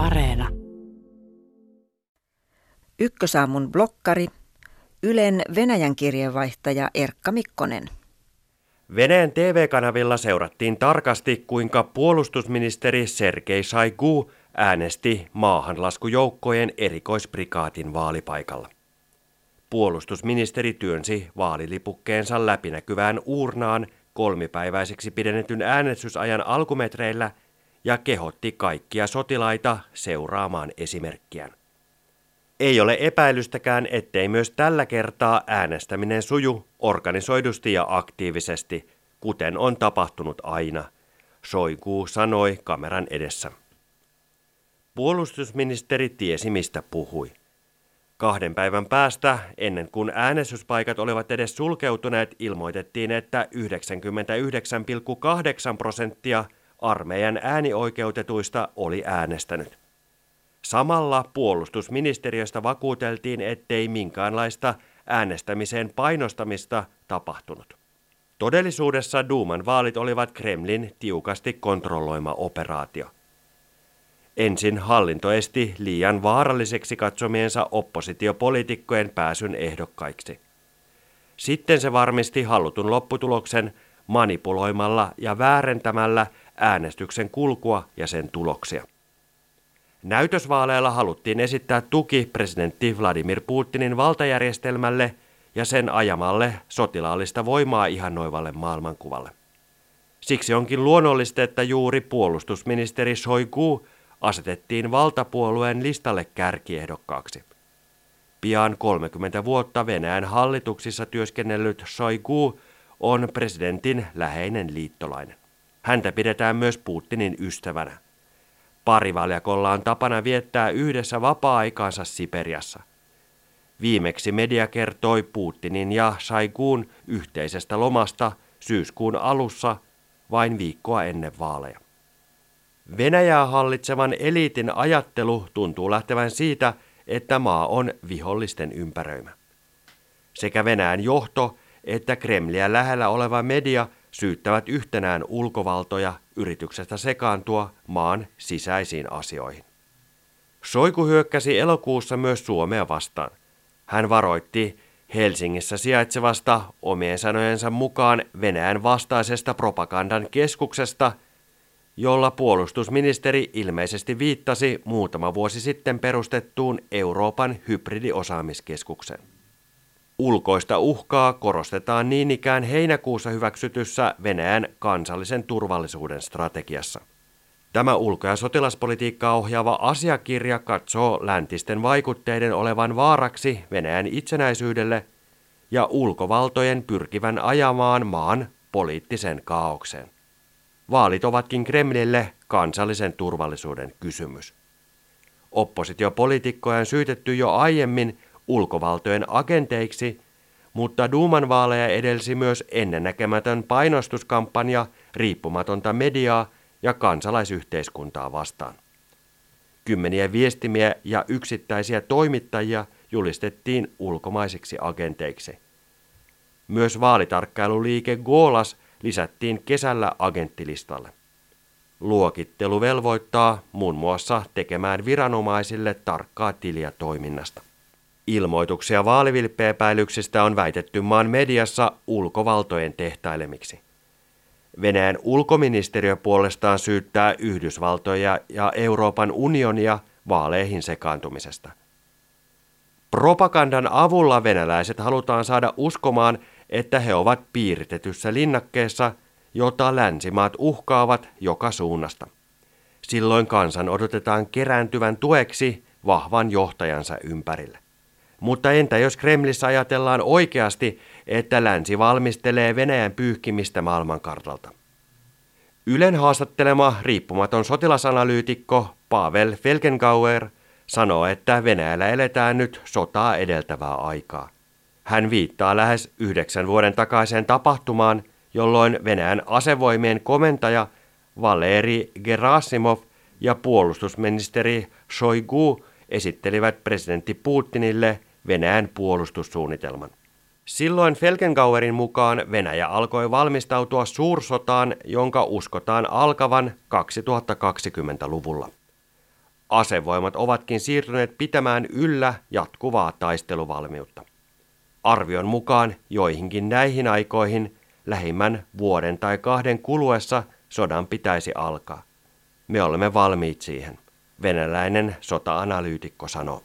Areena. Ykkösaamun blokkari, Ylen Venäjän kirjeenvaihtaja Erkka Mikkonen. Venäjän TV-kanavilla seurattiin tarkasti, kuinka puolustusministeri Sergei Saigu äänesti maahanlaskujoukkojen erikoisprikaatin vaalipaikalla. Puolustusministeri työnsi vaalilipukkeensa läpinäkyvään uurnaan kolmipäiväiseksi pidennetyn äänestysajan alkumetreillä ja kehotti kaikkia sotilaita seuraamaan esimerkkiään. Ei ole epäilystäkään, ettei myös tällä kertaa äänestäminen suju organisoidusti ja aktiivisesti, kuten on tapahtunut aina, Soikuu sanoi kameran edessä. Puolustusministeri tiesi mistä puhui. Kahden päivän päästä, ennen kuin äänestyspaikat olivat edes sulkeutuneet, ilmoitettiin, että 99,8 prosenttia armeijan äänioikeutetuista oli äänestänyt. Samalla puolustusministeriöstä vakuuteltiin, ettei minkäänlaista äänestämiseen painostamista tapahtunut. Todellisuudessa Duuman vaalit olivat Kremlin tiukasti kontrolloima operaatio. Ensin hallinto esti liian vaaralliseksi katsomiensa oppositiopoliitikkojen pääsyn ehdokkaiksi. Sitten se varmisti halutun lopputuloksen manipuloimalla ja väärentämällä äänestyksen kulkua ja sen tuloksia. Näytösvaaleilla haluttiin esittää tuki presidentti Vladimir Putinin valtajärjestelmälle ja sen ajamalle sotilaallista voimaa ihannoivalle maailmankuvalle. Siksi onkin luonnollista, että juuri puolustusministeri Shoigu asetettiin valtapuolueen listalle kärkiehdokkaaksi. Pian 30 vuotta Venäjän hallituksissa työskennellyt Shoigu on presidentin läheinen liittolainen. Häntä pidetään myös Putinin ystävänä. Parivaljakolla on tapana viettää yhdessä vapaa-aikaansa Siperiassa. Viimeksi media kertoi Putinin ja Saikuun yhteisestä lomasta syyskuun alussa vain viikkoa ennen vaaleja. Venäjää hallitsevan eliitin ajattelu tuntuu lähtevän siitä, että maa on vihollisten ympäröimä. Sekä Venäjän johto että Kremliä lähellä oleva media syyttävät yhtenään ulkovaltoja yrityksestä sekaantua maan sisäisiin asioihin. Soiku hyökkäsi elokuussa myös Suomea vastaan. Hän varoitti Helsingissä sijaitsevasta omien sanojensa mukaan Venäjän vastaisesta propagandan keskuksesta, jolla puolustusministeri ilmeisesti viittasi muutama vuosi sitten perustettuun Euroopan hybridiosaamiskeskukseen. Ulkoista uhkaa korostetaan niin ikään heinäkuussa hyväksytyssä Venäjän kansallisen turvallisuuden strategiassa. Tämä ulko- ja sotilaspolitiikkaa ohjaava asiakirja katsoo läntisten vaikutteiden olevan vaaraksi Venäjän itsenäisyydelle ja ulkovaltojen pyrkivän ajamaan maan poliittisen kaauksen. Vaalit ovatkin Kremlille kansallisen turvallisuuden kysymys. Oppositiopoliitikkoja on syytetty jo aiemmin ulkovaltojen agenteiksi, mutta Duuman vaaleja edelsi myös ennennäkemätön painostuskampanja riippumatonta mediaa ja kansalaisyhteiskuntaa vastaan. Kymmeniä viestimiä ja yksittäisiä toimittajia julistettiin ulkomaisiksi agenteiksi. Myös vaalitarkkailuliike Golas lisättiin kesällä agenttilistalle. Luokittelu velvoittaa muun muassa tekemään viranomaisille tarkkaa tiliä toiminnasta. Ilmoituksia vaalivilppeepäilyksistä on väitetty maan mediassa ulkovaltojen tehtailemiksi. Venäjän ulkoministeriö puolestaan syyttää Yhdysvaltoja ja Euroopan unionia vaaleihin sekaantumisesta. Propagandan avulla venäläiset halutaan saada uskomaan, että he ovat piiritetyssä linnakkeessa, jota länsimaat uhkaavat joka suunnasta. Silloin kansan odotetaan kerääntyvän tueksi vahvan johtajansa ympärille. Mutta entä jos Kremlissä ajatellaan oikeasti, että länsi valmistelee Venäjän pyyhkimistä maailmankartalta? Ylen haastattelema riippumaton sotilasanalyytikko Pavel Felgengauer sanoo, että Venäjällä eletään nyt sotaa edeltävää aikaa. Hän viittaa lähes yhdeksän vuoden takaiseen tapahtumaan, jolloin Venäjän asevoimien komentaja Valeri Gerasimov ja puolustusministeri Shoigu esittelivät presidentti Putinille – Venäjän puolustussuunnitelman. Silloin Felgengauerin mukaan Venäjä alkoi valmistautua suursotaan, jonka uskotaan alkavan 2020-luvulla. asevoimat ovatkin siirtyneet pitämään yllä jatkuvaa taisteluvalmiutta. Arvion mukaan joihinkin näihin aikoihin lähimmän vuoden tai kahden kuluessa sodan pitäisi alkaa. Me olemme valmiit siihen, venäläinen sota-analyytikko sanoo.